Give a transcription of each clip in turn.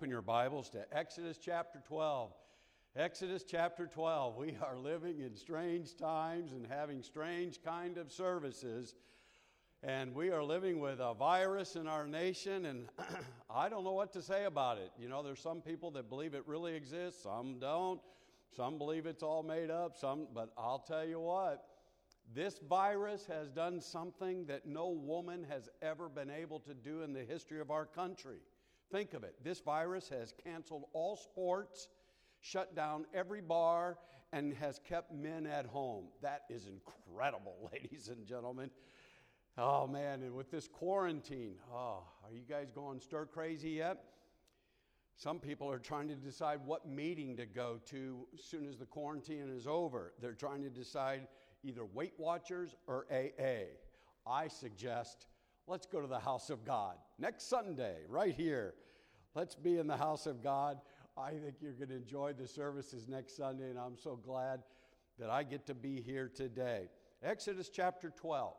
open your Bibles to Exodus chapter 12. Exodus chapter 12. We are living in strange times and having strange kind of services. And we are living with a virus in our nation, and I don't know what to say about it. You know, there's some people that believe it really exists, some don't. Some believe it's all made up, some, but I'll tell you what, this virus has done something that no woman has ever been able to do in the history of our country. Think of it this virus has canceled all sports, shut down every bar, and has kept men at home. That is incredible, ladies and gentlemen. Oh man, and with this quarantine, oh, are you guys going stir crazy yet? Some people are trying to decide what meeting to go to as soon as the quarantine is over. They're trying to decide either Weight Watchers or AA. I suggest let's go to the house of God next Sunday, right here. Let's be in the house of God. I think you're going to enjoy the services next Sunday, and I'm so glad that I get to be here today. Exodus chapter 12.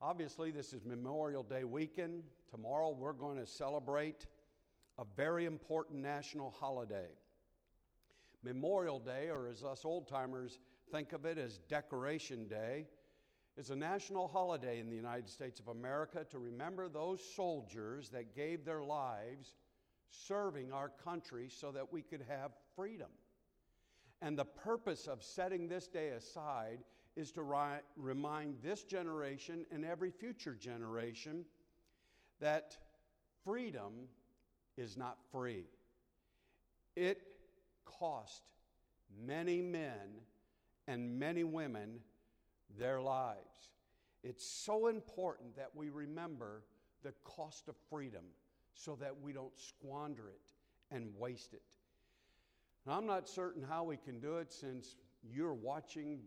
Obviously, this is Memorial Day weekend. Tomorrow, we're going to celebrate a very important national holiday. Memorial Day, or as us old timers think of it as Decoration Day, is a national holiday in the United States of America to remember those soldiers that gave their lives serving our country so that we could have freedom. And the purpose of setting this day aside is to ri- remind this generation and every future generation that freedom is not free. It cost many men and many women their lives. It's so important that we remember the cost of freedom so that we don't squander it and waste it. Now, I'm not certain how we can do it since you're watching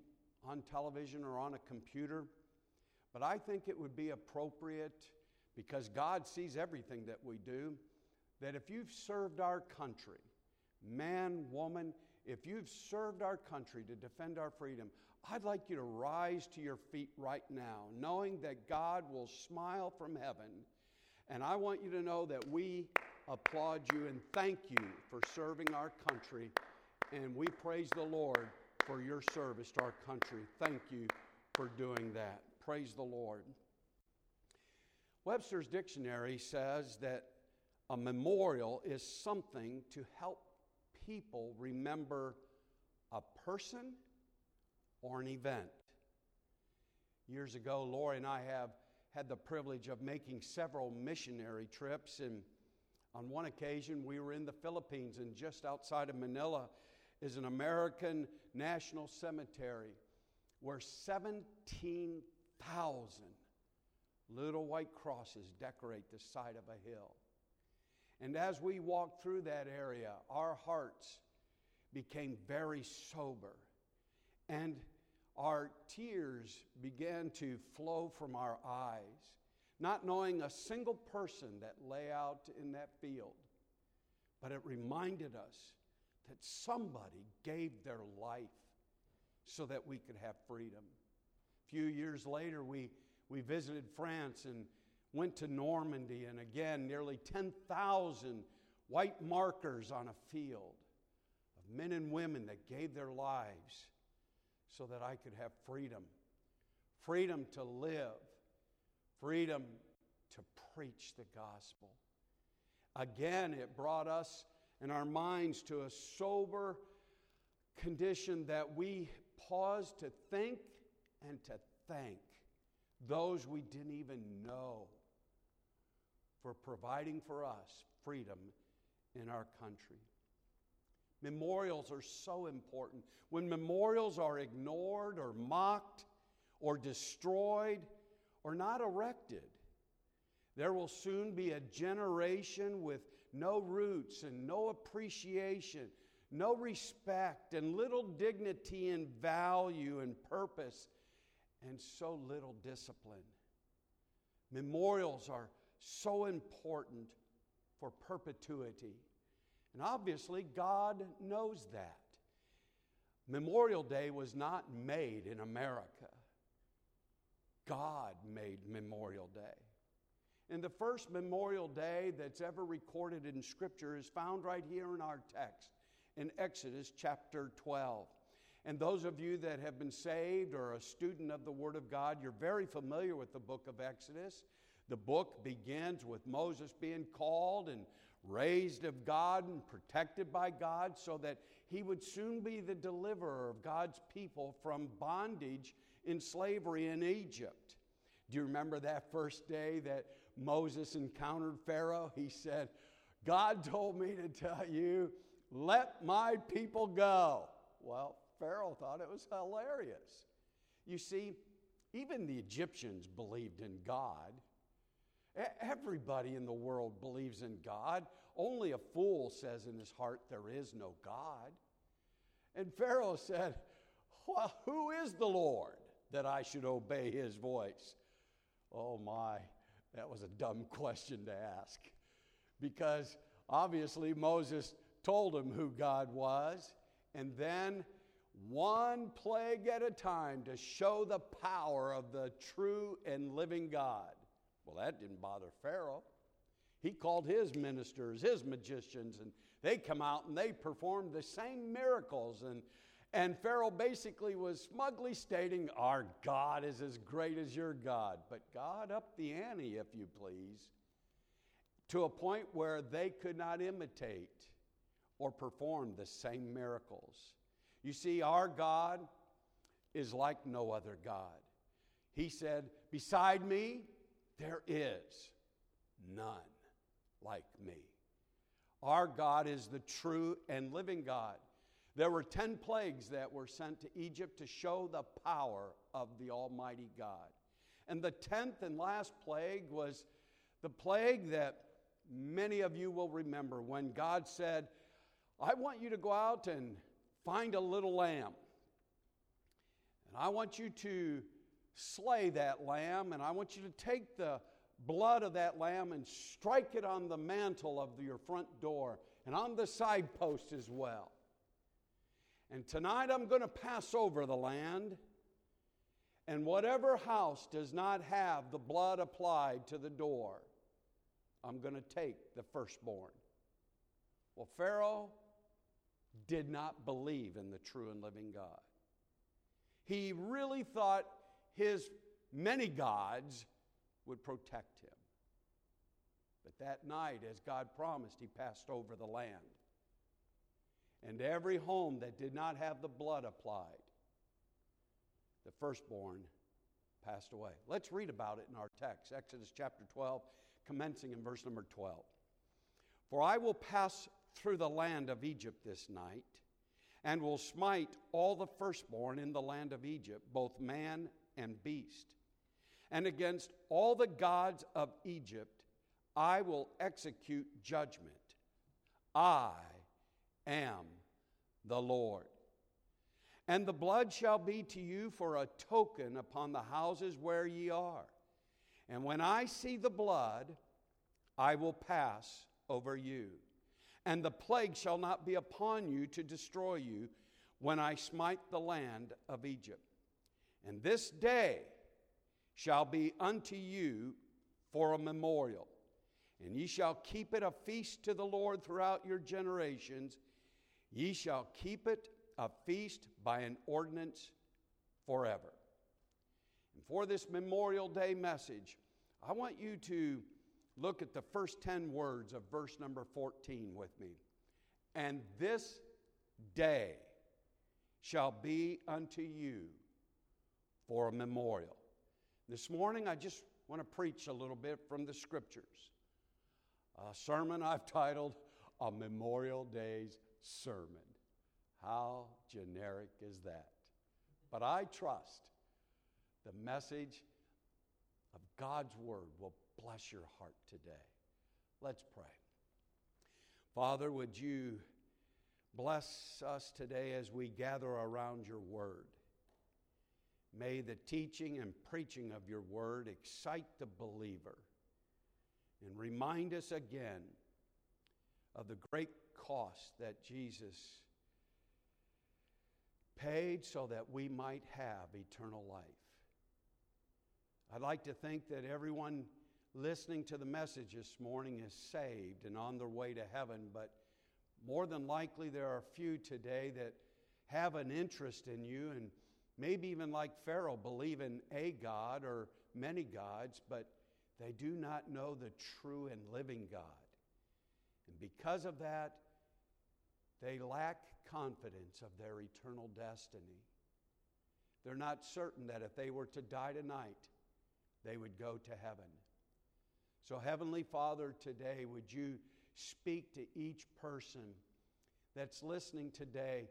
on television or on a computer, but I think it would be appropriate because God sees everything that we do that if you've served our country, man, woman, if you've served our country to defend our freedom, I'd like you to rise to your feet right now, knowing that God will smile from heaven. And I want you to know that we applaud you and thank you for serving our country. And we praise the Lord for your service to our country. Thank you for doing that. Praise the Lord. Webster's dictionary says that a memorial is something to help people remember a person or an event. Years ago, Lori and I have had the privilege of making several missionary trips, and on one occasion, we were in the Philippines, and just outside of Manila is an American National Cemetery where 17,000 little white crosses decorate the side of a hill. And as we walked through that area, our hearts became very sober. And our tears began to flow from our eyes, not knowing a single person that lay out in that field. But it reminded us that somebody gave their life so that we could have freedom. A few years later, we, we visited France and went to Normandy, and again, nearly 10,000 white markers on a field of men and women that gave their lives so that I could have freedom freedom to live, freedom to preach the gospel. Again, it brought us and our minds to a sober condition that we pause to think and to thank those we didn't even know for providing for us freedom in our country. Memorials are so important. When memorials are ignored or mocked or destroyed or not erected, there will soon be a generation with no roots and no appreciation, no respect, and little dignity and value and purpose, and so little discipline. Memorials are so important for perpetuity. And obviously, God knows that. Memorial Day was not made in America, God made Memorial Day. And the first memorial day that's ever recorded in Scripture is found right here in our text in Exodus chapter 12. And those of you that have been saved or a student of the Word of God, you're very familiar with the book of Exodus. The book begins with Moses being called and raised of God and protected by God so that he would soon be the deliverer of God's people from bondage in slavery in Egypt. Do you remember that first day that Moses encountered Pharaoh? He said, God told me to tell you, let my people go. Well, Pharaoh thought it was hilarious. You see, even the Egyptians believed in God. Everybody in the world believes in God. Only a fool says in his heart, There is no God. And Pharaoh said, Well, who is the Lord that I should obey his voice? Oh my, that was a dumb question to ask. Because obviously Moses told him who God was, and then one plague at a time to show the power of the true and living God. Well, that didn't bother Pharaoh. He called his ministers, his magicians, and they come out and they perform the same miracles. And, and Pharaoh basically was smugly stating, Our God is as great as your God. But God upped the ante, if you please, to a point where they could not imitate or perform the same miracles. You see, our God is like no other God. He said, Beside me, there is none like me. Our God is the true and living God. There were 10 plagues that were sent to Egypt to show the power of the Almighty God. And the 10th and last plague was the plague that many of you will remember when God said, I want you to go out and find a little lamb. And I want you to slay that lamb, and I want you to take the blood of that lamb and strike it on the mantle of your front door and on the side post as well. And tonight I'm going to pass over the land, and whatever house does not have the blood applied to the door, I'm going to take the firstborn. Well, Pharaoh did not believe in the true and living God. He really thought his many gods would protect him. But that night, as God promised, he passed over the land. And every home that did not have the blood applied, the firstborn passed away. Let's read about it in our text, Exodus chapter 12, commencing in verse number 12. For I will pass through the land of Egypt this night, and will smite all the firstborn in the land of Egypt, both man and beast. And against all the gods of Egypt I will execute judgment. I am the Lord. And the blood shall be to you for a token upon the houses where ye are. And when I see the blood, I will pass over you and the plague shall not be upon you to destroy you when I smite the land of Egypt. And this day shall be unto you for a memorial, and ye shall keep it a feast to the Lord throughout your generations. Ye shall keep it a feast by an ordinance forever. And for this Memorial Day message, I want you to Look at the first 10 words of verse number 14 with me. And this day shall be unto you for a memorial. This morning, I just want to preach a little bit from the scriptures. A sermon I've titled A Memorial Day's Sermon. How generic is that? But I trust the message of God's Word will bless your heart today. Let's pray. Father, would you bless us today as we gather around your word? May the teaching and preaching of your word excite the believer and remind us again of the great cost that Jesus paid so that we might have eternal life. I'd like to think that everyone listening to the message this morning is saved and on their way to heaven, but more than likely there are a few today that have an interest in you and maybe even like Pharaoh believe in a God or many gods, but they do not know the true and living God. And because of that, they lack confidence of their eternal destiny. They're not certain that if they were to die tonight, they would go to heaven. So, Heavenly Father, today, would you speak to each person that's listening today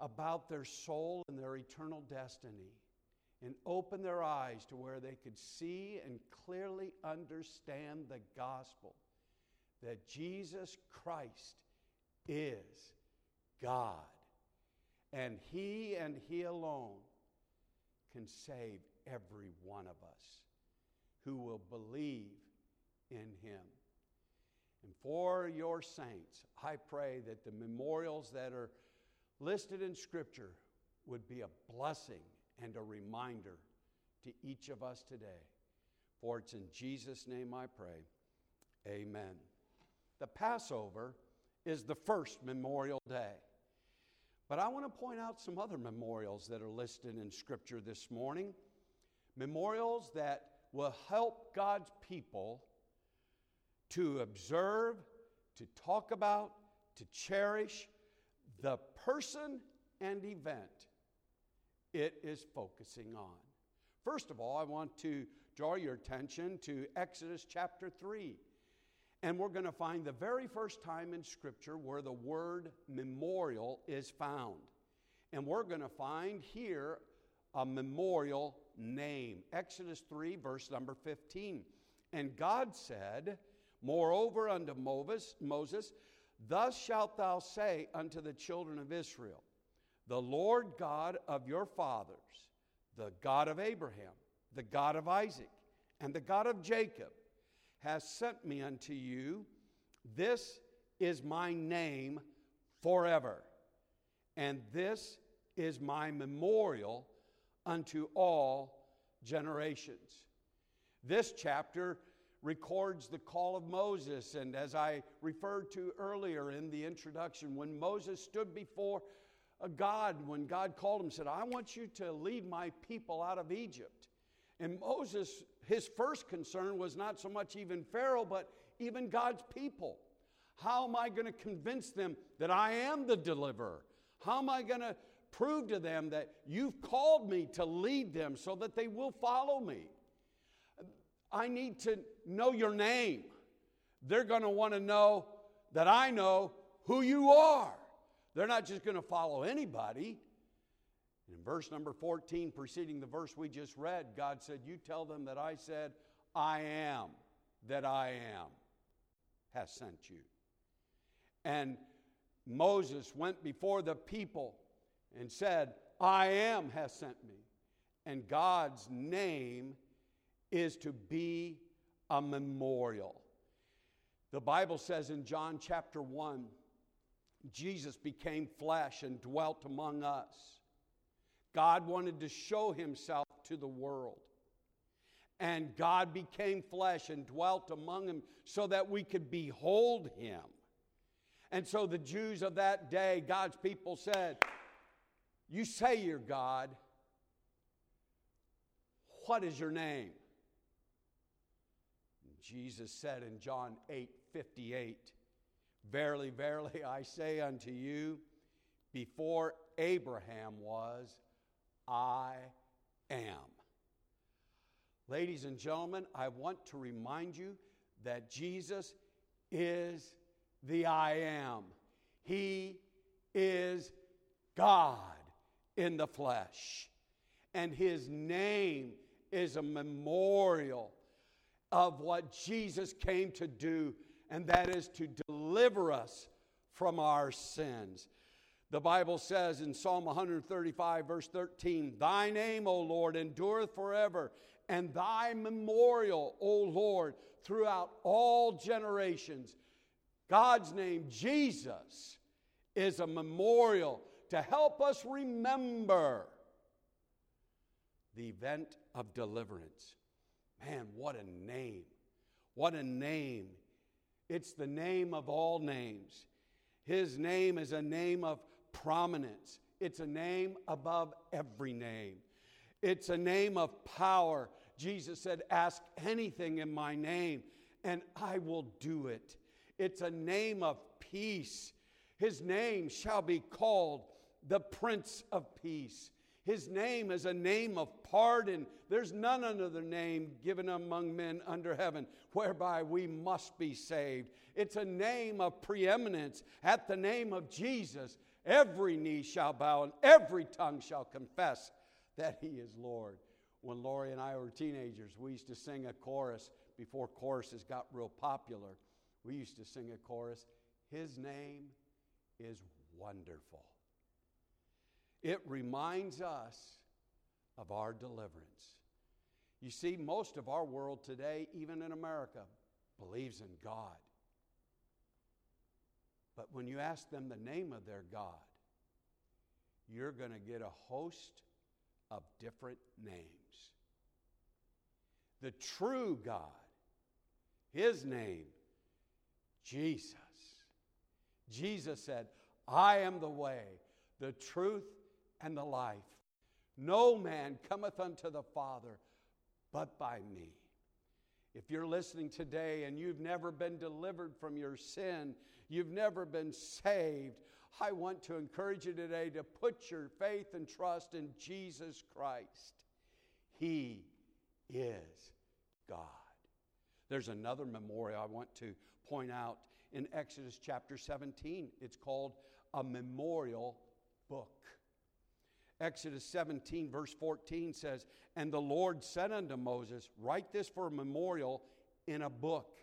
about their soul and their eternal destiny and open their eyes to where they could see and clearly understand the gospel that Jesus Christ is God and He and He alone can save every one of us who will believe in Him. And for your saints, I pray that the memorials that are listed in Scripture would be a blessing and a reminder to each of us today. For it's in Jesus' name I pray. Amen. The Passover is the first memorial day. But I want to point out some other memorials that are listed in Scripture this morning. Memorials that will help God's people to observe, to talk about, to cherish the person and event it is focusing on. First of all, I want to draw your attention to Exodus chapter 3. And we're going to find the very first time in Scripture where the word memorial is found. And we're going to find here a memorial name. Exodus 3, verse number 15. And God said, Moreover, unto Moses, Thus shalt thou say unto the children of Israel, The Lord God of your fathers, the God of Abraham, the God of Isaac, and the God of Jacob, has sent me unto you. This is my name forever, and this is my memorial unto all generations. This chapter records the call of Moses. And as I referred to earlier in the introduction, when Moses stood before a God, when God called him, said, I want you to lead my people out of Egypt. And Moses, his first concern was not so much even Pharaoh, but even God's people. How am I going to convince them that I am the deliverer? How am I going to prove to them that you've called me to lead them so that they will follow me? I need to know your name. They're going to want to know that I know who you are. They're not just going to follow anybody. In verse number 14, preceding the verse we just read, God said, You tell them that I said, I am that I am, has sent you. And Moses went before the people and said, I am has sent me. And God's name is to be a memorial. The Bible says in John chapter 1 Jesus became flesh and dwelt among us. God wanted to show himself to the world. And God became flesh and dwelt among them so that we could behold him. And so the Jews of that day, God's people said, You say you're God. What is your name? Jesus said in John 8 58, Verily, verily, I say unto you, before Abraham was, I am. Ladies and gentlemen, I want to remind you that Jesus is the I am. He is God in the flesh. And his name is a memorial of what Jesus came to do, and that is to deliver us from our sins. The Bible says in Psalm 135, verse 13, Thy name, O Lord, endureth forever, and thy memorial, O Lord, throughout all generations. God's name, Jesus, is a memorial to help us remember the event of deliverance. Man, what a name. What a name! It's the name of all names. His name is a name of prominence, it's a name above every name. It's a name of power. Jesus said, Ask anything in my name, and I will do it. It's a name of peace. His name shall be called the Prince of Peace. His name is a name of pardon. There's none other name given among men under heaven whereby we must be saved. It's a name of preeminence. At the name of Jesus, every knee shall bow and every tongue shall confess that He is Lord. When Lori and I were teenagers, we used to sing a chorus before choruses got real popular. We used to sing a chorus His name is wonderful. It reminds us of our deliverance. You see, most of our world today, even in America, believes in God. But when you ask them the name of their God, you're going to get a host of different names. The true God, His name, Jesus. Jesus said, I am the way, the truth, and the life. No man cometh unto the Father but by me. If you're listening today and you've never been delivered from your sin, you've never been saved, I want to encourage you today to put your faith and trust in Jesus Christ. He is God. There's another memorial I want to point out in Exodus chapter 17. It's called a memorial book. Exodus 17, verse 14 says, And the Lord said unto Moses, Write this for a memorial in a book,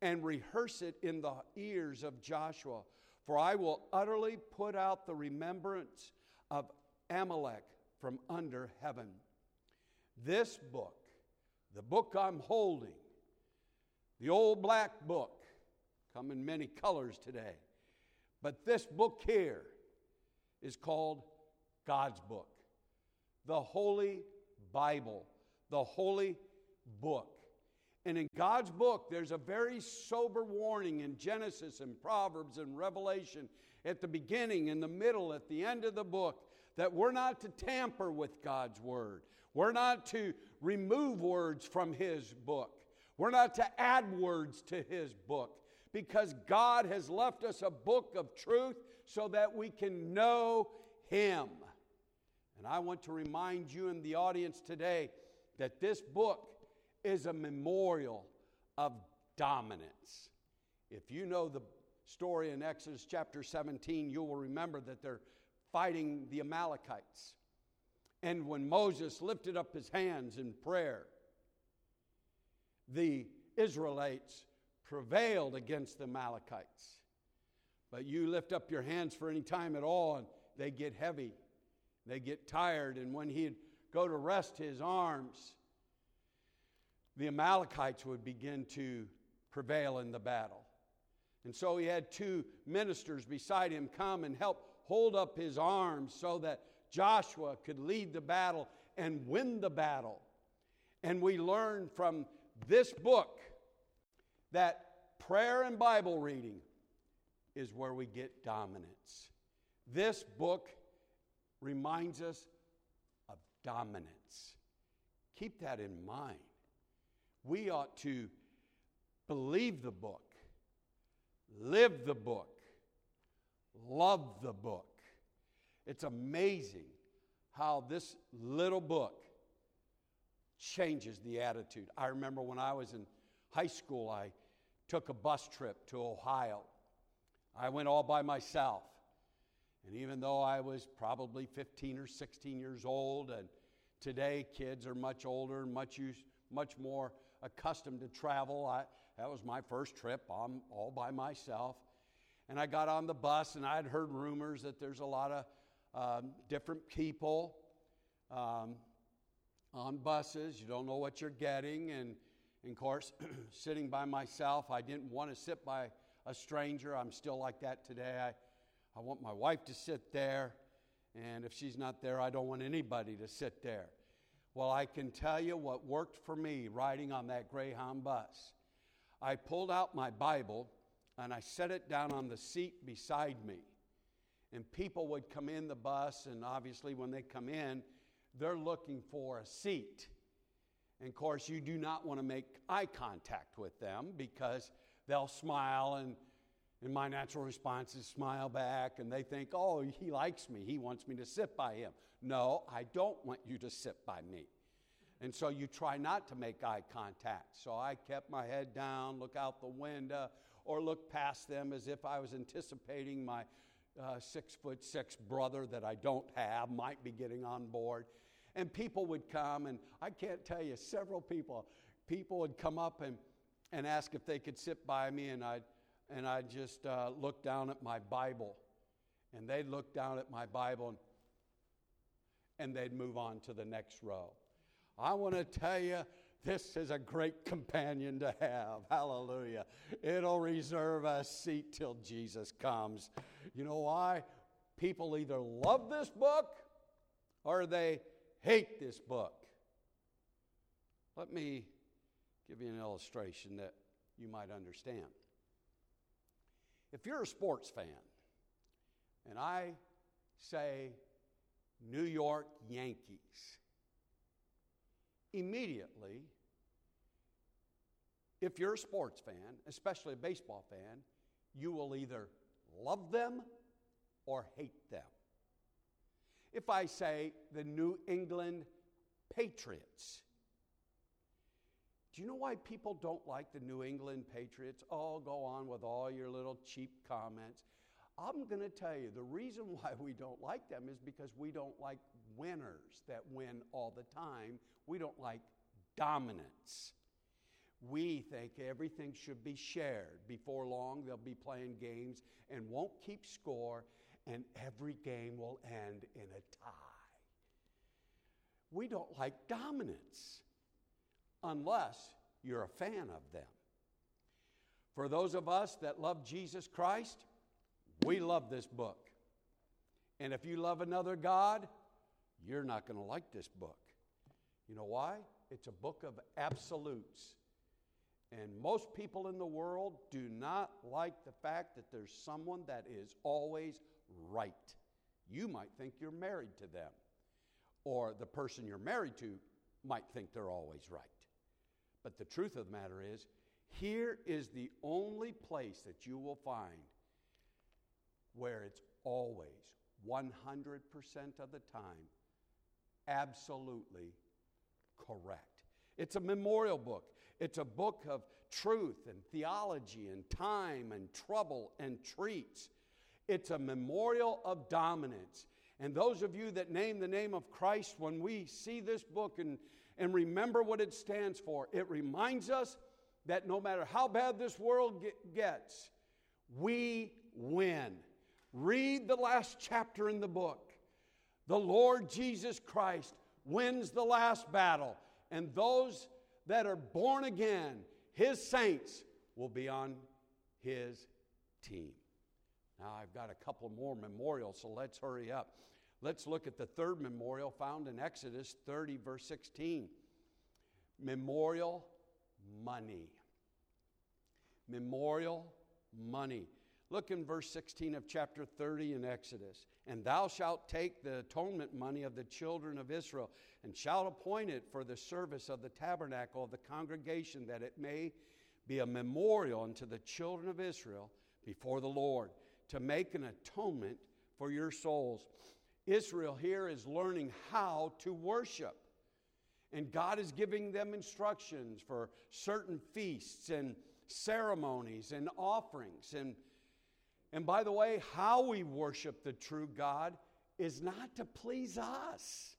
and rehearse it in the ears of Joshua, for I will utterly put out the remembrance of Amalek from under heaven. This book, the book I'm holding, the old black book, come in many colors today, but this book here is called God's book, the Holy Bible, the Holy Book. And in God's book, there's a very sober warning in Genesis and Proverbs and Revelation at the beginning, in the middle, at the end of the book that we're not to tamper with God's word. We're not to remove words from His book. We're not to add words to His book because God has left us a book of truth so that we can know Him. And I want to remind you in the audience today that this book is a memorial of dominance. If you know the story in Exodus chapter 17, you will remember that they're fighting the Amalekites. And when Moses lifted up his hands in prayer, the Israelites prevailed against the Amalekites. But you lift up your hands for any time at all, and they get heavy they get tired, and when he'd go to rest his arms, the Amalekites would begin to prevail in the battle. And so he had two ministers beside him come and help hold up his arms so that Joshua could lead the battle and win the battle. And we learn from this book that prayer and Bible reading is where we get dominance. This book reminds us of dominance. Keep that in mind. We ought to believe the book, live the book, love the book. It's amazing how this little book changes the attitude. I remember when I was in high school, I took a bus trip to Ohio. I went all by myself. And even though I was probably 15 or 16 years old, and today kids are much older and much, much more accustomed to travel, I, that was my first trip. I'm all by myself. And I got on the bus, and I'd heard rumors that there's a lot of um, different people um, on buses. You don't know what you're getting. And, and of course, sitting by myself, I didn't want to sit by a stranger. I'm still like that today. I, I want my wife to sit there, and if she's not there, I don't want anybody to sit there. Well, I can tell you what worked for me riding on that Greyhound bus. I pulled out my Bible and I set it down on the seat beside me. And people would come in the bus, and obviously, when they come in, they're looking for a seat. And of course, you do not want to make eye contact with them because they'll smile, and, and my natural response is smile back, and they think, oh, he likes me. He wants me to sit by him. No, I don't want you to sit by me. And so you try not to make eye contact. So I kept my head down, look out the window, or look past them as if I was anticipating my uh, six foot six brother that I don't have might be getting on board. And people would come, and I can't tell you, several people, people would come up and, and ask if they could sit by me, and I'd, and I'd just uh, look down at my Bible. And they'd look down at my Bible, and, and they'd move on to the next row. I want to tell you, this is a great companion to have. Hallelujah. It'll reserve a seat till Jesus comes. You know why? People either love this book or they hate this book. Let me give you an illustration that you might understand. If you're a sports fan, and I say New York Yankees, immediately, if you're a sports fan, especially a baseball fan, you will either love them or hate them. If I say the New England Patriots, do you know why people don't like the New England Patriots? Oh, go on with all your little cheap comments. I'm going to tell you the reason why we don't like them is because we don't like winners that win all the time. We don't like dominance. We think everything should be shared. Before long, they'll be playing games and won't keep score, and every game will end in a tie. We don't like dominance unless you're a fan of them. For those of us that love Jesus Christ, we love this book. And if you love another God, you're not going to like this book. You know why? It's a book of absolutes. And most people in the world do not like the fact that there's someone that is always right. You might think you're married to them, or the person you're married to might think they're always right. But the truth of the matter is, here is the only place that you will find where it's always 100% of the time absolutely correct. It's a memorial book. It's a book of truth and theology and time and trouble and treats. It's a memorial of dominance. And those of you that name the name of Christ, when we see this book and, and remember what it stands for, it reminds us that no matter how bad this world get, gets, we win. Read the last chapter in the book. The Lord Jesus Christ wins the last battle, and those that are born again, his saints, will be on his team. Now, I've got a couple more memorials, so let's hurry up. Let's look at the third memorial found in Exodus 30, verse 16. Memorial money. Memorial money. Look in verse 16 of chapter 30 in Exodus. And thou shalt take the atonement money of the children of Israel, and shalt appoint it for the service of the tabernacle of the congregation, that it may be a memorial unto the children of Israel before the Lord, to make an atonement for your souls. Israel here is learning how to worship. And God is giving them instructions for certain feasts and ceremonies and offerings and and by the way, how we worship the true God is not to please us.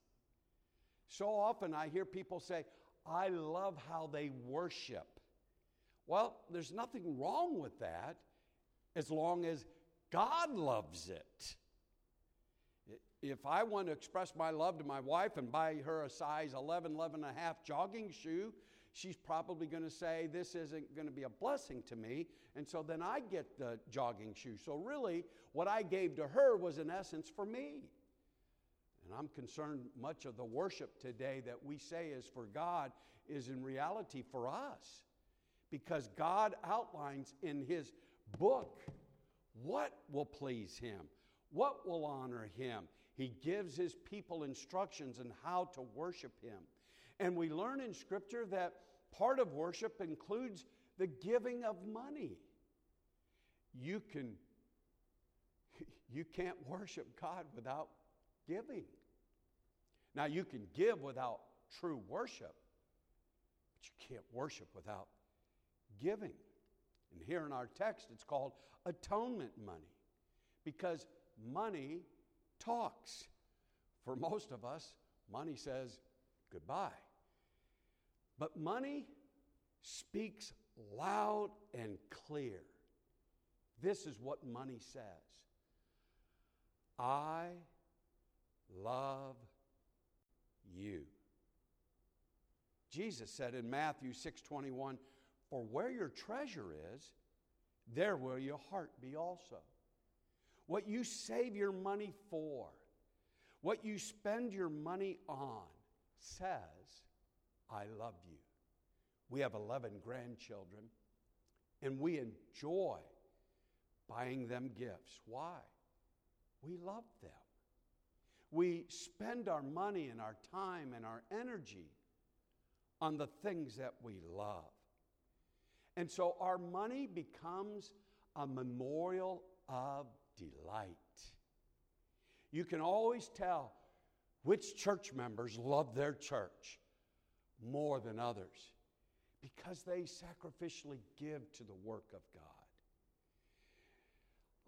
So often I hear people say, I love how they worship. Well, there's nothing wrong with that as long as God loves it. If I want to express my love to my wife and buy her a size 11, 11 and a half jogging shoe, she's probably going to say, This isn't going to be a blessing to me. And so then I get the jogging shoe. So really, what I gave to her was in essence for me. And I'm concerned much of the worship today that we say is for God is in reality for us. because God outlines in His book what will please Him, what will honor Him. He gives His people instructions on how to worship Him. And we learn in Scripture that part of worship includes the giving of money. You can you can't worship God without giving. Now you can give without true worship, but you can't worship without giving. And here in our text, it's called atonement money because money talks. For most of us, money says goodbye. But money speaks loud and clear. This is what money says I love you. Jesus said in Matthew 6:21, "For where your treasure is, there will your heart be also." What you save your money for, what you spend your money on says, "I love you." We have 11 grandchildren, and we enjoy buying them gifts. Why? We love them. We spend our money and our time and our energy on the things that we love. And so our money becomes a memorial of delight. You can always tell which church members love their church more than others because they sacrificially give to the work of God.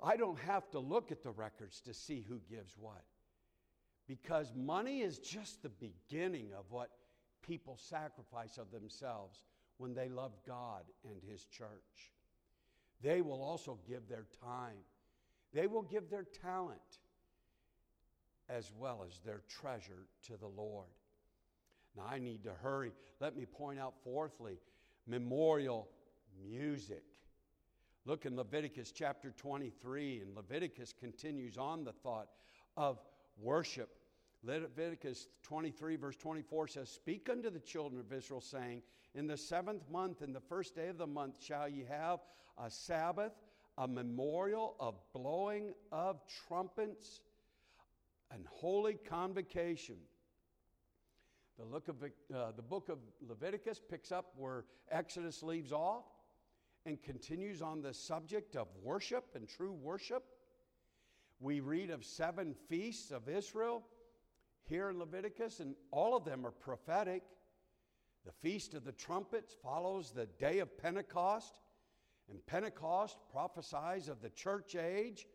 I don't have to look at the records to see who gives what because money is just the beginning of what people sacrifice of themselves when they love God and His church. They will also give their time, they will give their talent as well as their treasure to the Lord. Now, I need to hurry. Let me point out, fourthly, memorial music. Look in Leviticus chapter 23, and Leviticus continues on the thought of worship. Leviticus 23, verse 24 says, Speak unto the children of Israel, saying, In the seventh month, in the first day of the month, shall ye have a Sabbath, a memorial of blowing of trumpets, and holy convocation. The, look of, uh, the book of Leviticus picks up where Exodus leaves off and continues on the subject of worship and true worship. We read of seven feasts of Israel here in Leviticus, and all of them are prophetic. The Feast of the Trumpets follows the day of Pentecost, and Pentecost prophesies of the church age,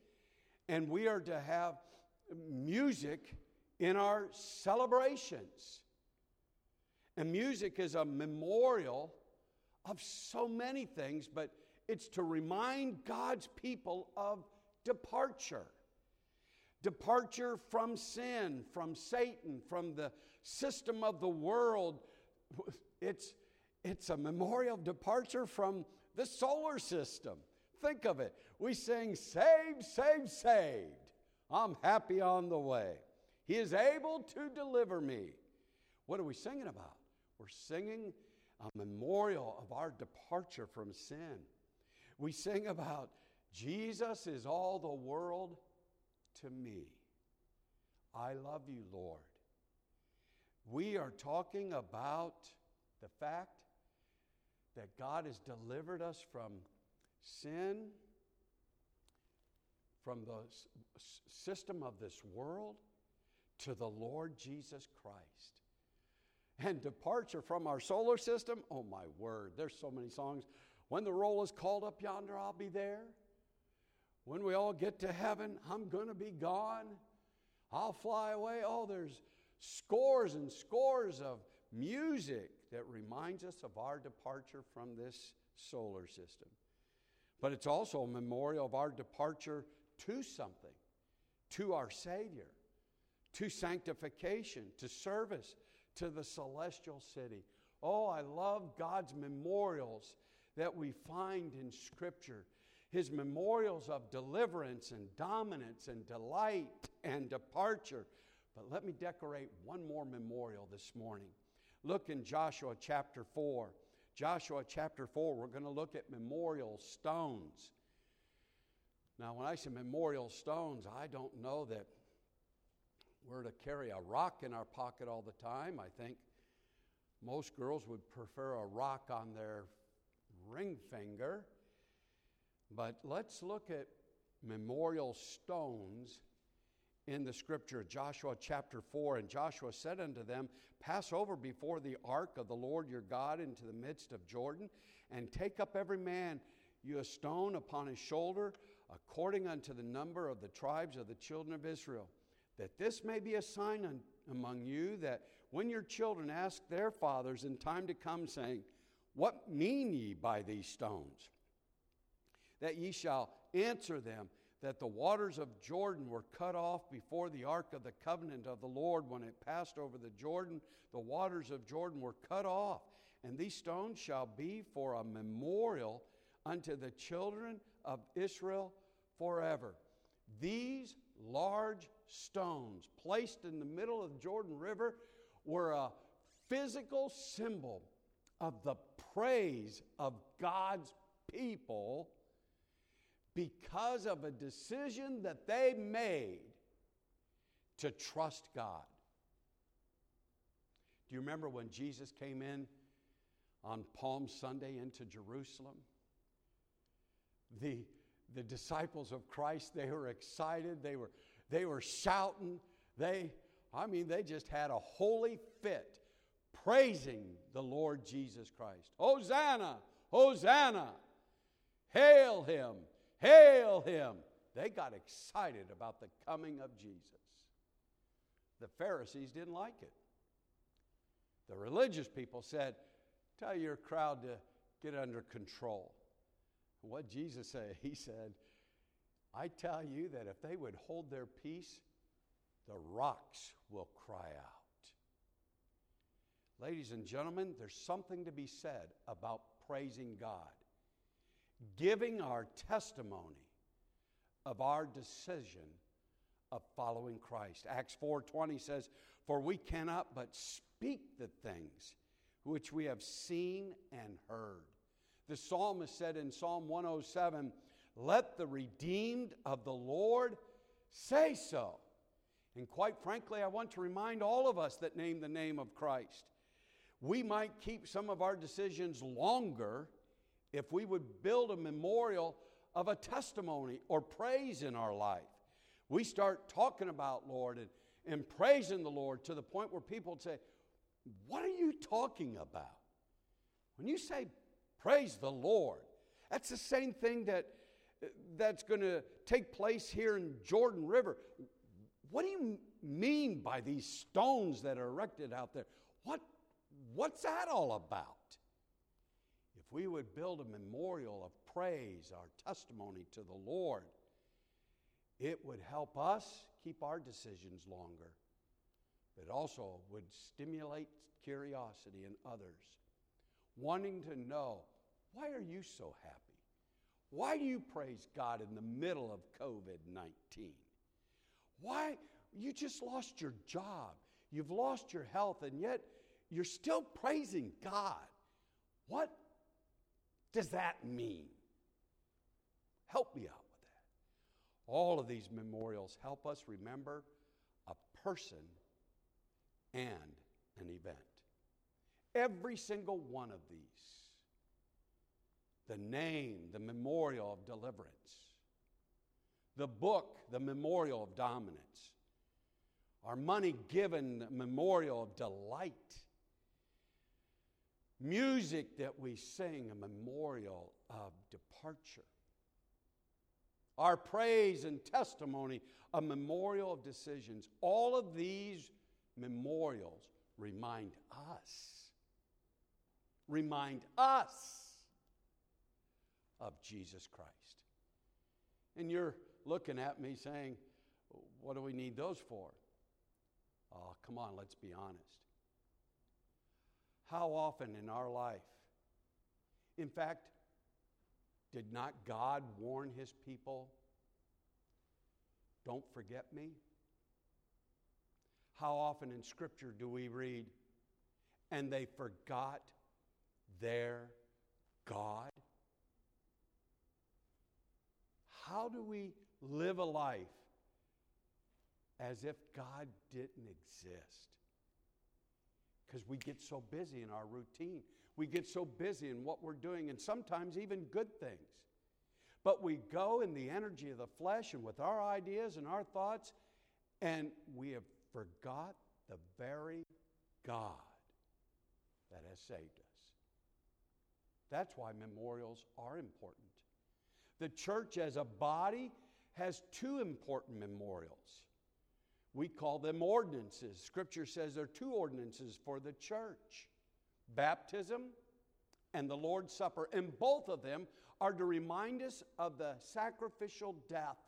and we are to have music in our celebrations. And music is a memorial of so many things, but it's to remind God's people of departure. Departure from sin, from Satan, from the system of the world. It's, it's a memorial departure from the solar system. Think of it. We sing, Saved, saved, saved. I'm happy on the way. He is able to deliver me. What are we singing about? We're singing a memorial of our departure from sin. We sing about Jesus is all the world to me. I love you, Lord. We are talking about the fact that God has delivered us from sin, from the system of this world, to the Lord Jesus Christ and departure from our solar system. Oh, my word, there's so many songs. When the roll is called up yonder, I'll be there. When we all get to heaven, I'm going to be gone. I'll fly away. Oh, there's scores and scores of music that reminds us of our departure from this solar system. But it's also a memorial of our departure to something, to our Savior, to sanctification, to service, to the celestial city. Oh, I love God's memorials that we find in Scripture. His memorials of deliverance and dominance and delight and departure. But let me decorate one more memorial this morning. Look in Joshua chapter 4. Joshua chapter 4, we're going to look at memorial stones. Now, when I say memorial stones, I don't know that we're to carry a rock in our pocket all the time. I think most girls would prefer a rock on their ring finger. But let's look at memorial stones in the scripture, Joshua chapter 4. And Joshua said unto them, Pass over before the ark of the Lord your God into the midst of Jordan, and take up every man you a stone upon his shoulder, according unto the number of the tribes of the children of Israel, that this may be a sign un- among you that when your children ask their fathers in time to come, saying, What mean ye by these stones? That ye shall answer them, that the waters of Jordan were cut off before the ark of the covenant of the Lord when it passed over the Jordan. The waters of Jordan were cut off. And these stones shall be for a memorial unto the children of Israel forever. These large stones placed in the middle of the Jordan River were a physical symbol of the praise of God's people because of a decision that they made to trust God. Do you remember when Jesus came in on Palm Sunday into Jerusalem? The, the disciples of Christ, they were excited, they were, they were shouting, they, I mean, they just had a holy fit praising the Lord Jesus Christ. Hosanna! Hosanna! Hail him! Hail him! They got excited about the coming of Jesus. The Pharisees didn't like it. The religious people said, Tell your crowd to get under control. What Jesus said, He said, I tell you that if they would hold their peace, the rocks will cry out. Ladies and gentlemen, there's something to be said about praising God giving our testimony of our decision of following Christ. Acts 4:20 says, "For we cannot but speak the things which we have seen and heard." The psalmist said in Psalm 107, "Let the redeemed of the Lord say so." And quite frankly, I want to remind all of us that name the name of Christ. We might keep some of our decisions longer if we would build a memorial of a testimony or praise in our life. We start talking about Lord and, and praising the Lord to the point where people say, What are you talking about? When you say praise the Lord, that's the same thing that that's going to take place here in Jordan River. What do you mean by these stones that are erected out there? What, what's that all about? If we would build a memorial of praise, our testimony to the Lord, it would help us keep our decisions longer. It also would stimulate curiosity in others, wanting to know why are you so happy? Why do you praise God in the middle of COVID 19? Why? You just lost your job, you've lost your health, and yet you're still praising God. What does that mean? Help me out with that. All of these memorials help us remember a person and an event. Every single one of these the name, the memorial of deliverance, the book, the memorial of dominance, our money given, the memorial of delight Music that we sing, a memorial of departure. Our praise and testimony, a memorial of decisions. All of these memorials remind us, remind us of Jesus Christ. And you're looking at me saying, What do we need those for? Oh, come on, let's be honest. How often in our life? In fact, did not God warn his people? Don't forget me? How often in Scripture do we read, and they forgot their God? How do we live a life as if God didn't exist? Because we get so busy in our routine. We get so busy in what we're doing, and sometimes even good things. But we go in the energy of the flesh and with our ideas and our thoughts, and we have forgot the very God that has saved us. That's why memorials are important. The church as a body has two important memorials. We call them ordinances. Scripture says there are two ordinances for the church baptism and the Lord's Supper. And both of them are to remind us of the sacrificial death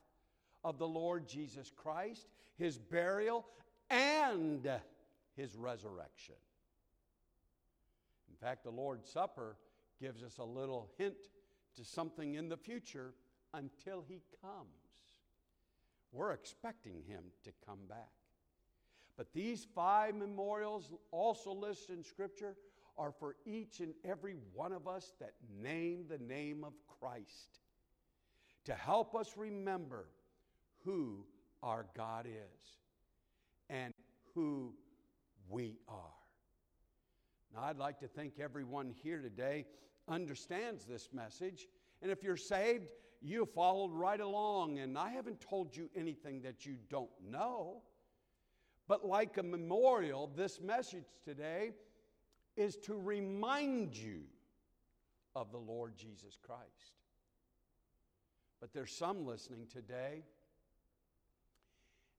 of the Lord Jesus Christ, his burial, and his resurrection. In fact, the Lord's Supper gives us a little hint to something in the future until he comes. We're expecting him to come back. But these five memorials, also listed in Scripture, are for each and every one of us that name the name of Christ to help us remember who our God is and who we are. Now, I'd like to think everyone here today understands this message. And if you're saved, you followed right along. And I haven't told you anything that you don't know. But like a memorial, this message today is to remind you of the Lord Jesus Christ. But there's some listening today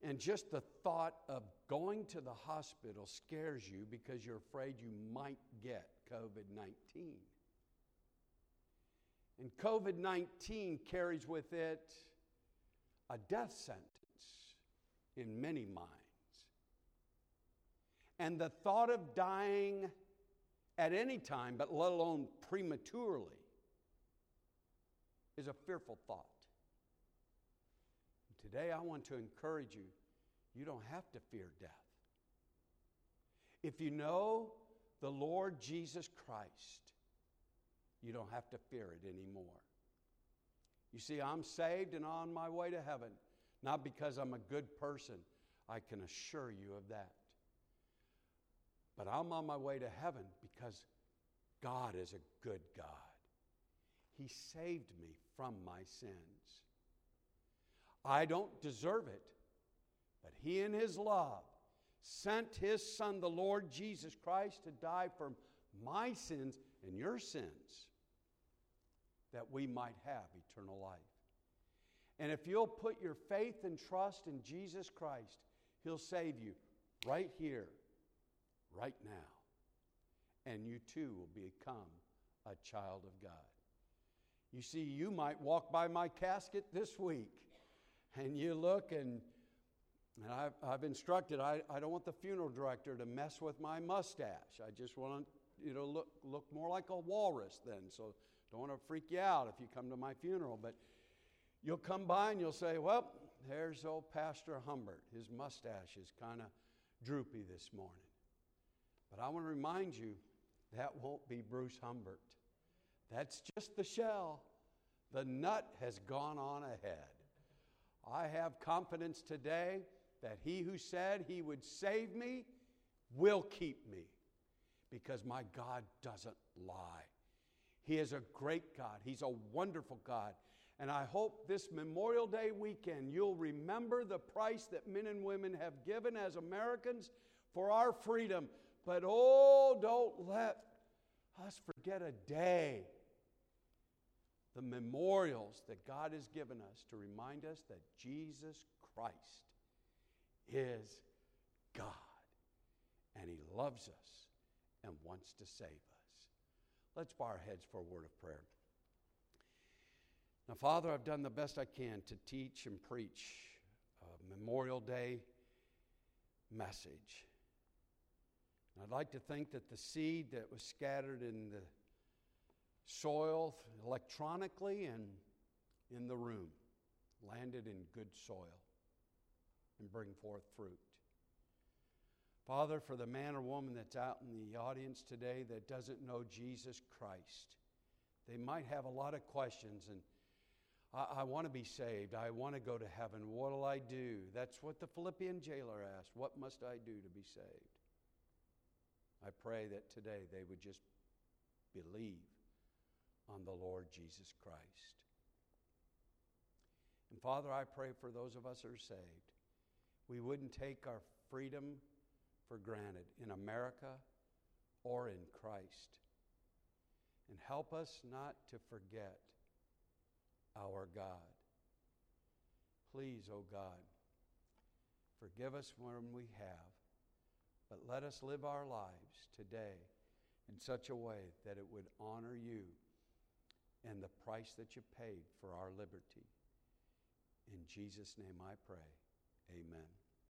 and just the thought of going to the hospital scares you because you're afraid you might get COVID 19. And COVID 19 carries with it a death sentence in many minds. And the thought of dying at any time, but let alone prematurely, is a fearful thought. Today, I want to encourage you you don't have to fear death. If you know the Lord Jesus Christ, you don't have to fear it anymore. You see, I'm saved and on my way to heaven, not because I'm a good person. I can assure you of that. But I'm on my way to heaven because God is a good God. He saved me from my sins. I don't deserve it, but He, in His love, sent His Son, the Lord Jesus Christ, to die for my sins and your sins that we might have eternal life. And if you'll put your faith and trust in Jesus Christ, He'll save you right here, right now. And you too will become a child of God. You see, you might walk by my casket this week and you look and and I've, I've instructed I, I don't want the funeral director to mess with my mustache. I just want to, you know, look, look more like a walrus then. So don't want to freak you out if you come to my funeral. But you'll come by and you'll say, well, there's old Pastor Humbert. His mustache is kind of droopy this morning. But I want to remind you that won't be Bruce Humbert. That's just the shell. The nut has gone on ahead. I have confidence today that he who said he would save me will keep me because my God doesn't lie. He is a great God, He's a wonderful God. And I hope this Memorial Day weekend you'll remember the price that men and women have given as Americans for our freedom. But oh, don't let us forget a day the memorials that God has given us to remind us that Jesus Christ is God and He loves us and wants to save us. Let's bow our heads for a word of prayer. Now, Father, I've done the best I can to teach and preach a Memorial Day message. And I'd like to think that the seed that was scattered in the soil electronically and in the room landed in good soil and bring forth fruit. Father, for the man or woman that's out in the audience today that doesn't know Jesus Christ, They might have a lot of questions and I, I want to be saved. I want to go to heaven. What'll I do? That's what the Philippian jailer asked. What must I do to be saved? I pray that today they would just believe on the Lord Jesus Christ. And Father, I pray for those of us who are saved, we wouldn't take our freedom for granted in America or in Christ. And help us not to forget our God. Please, O oh God, forgive us when we have, but let us live our lives today in such a way that it would honor you and the price that you paid for our liberty. In Jesus' name I pray. Amen.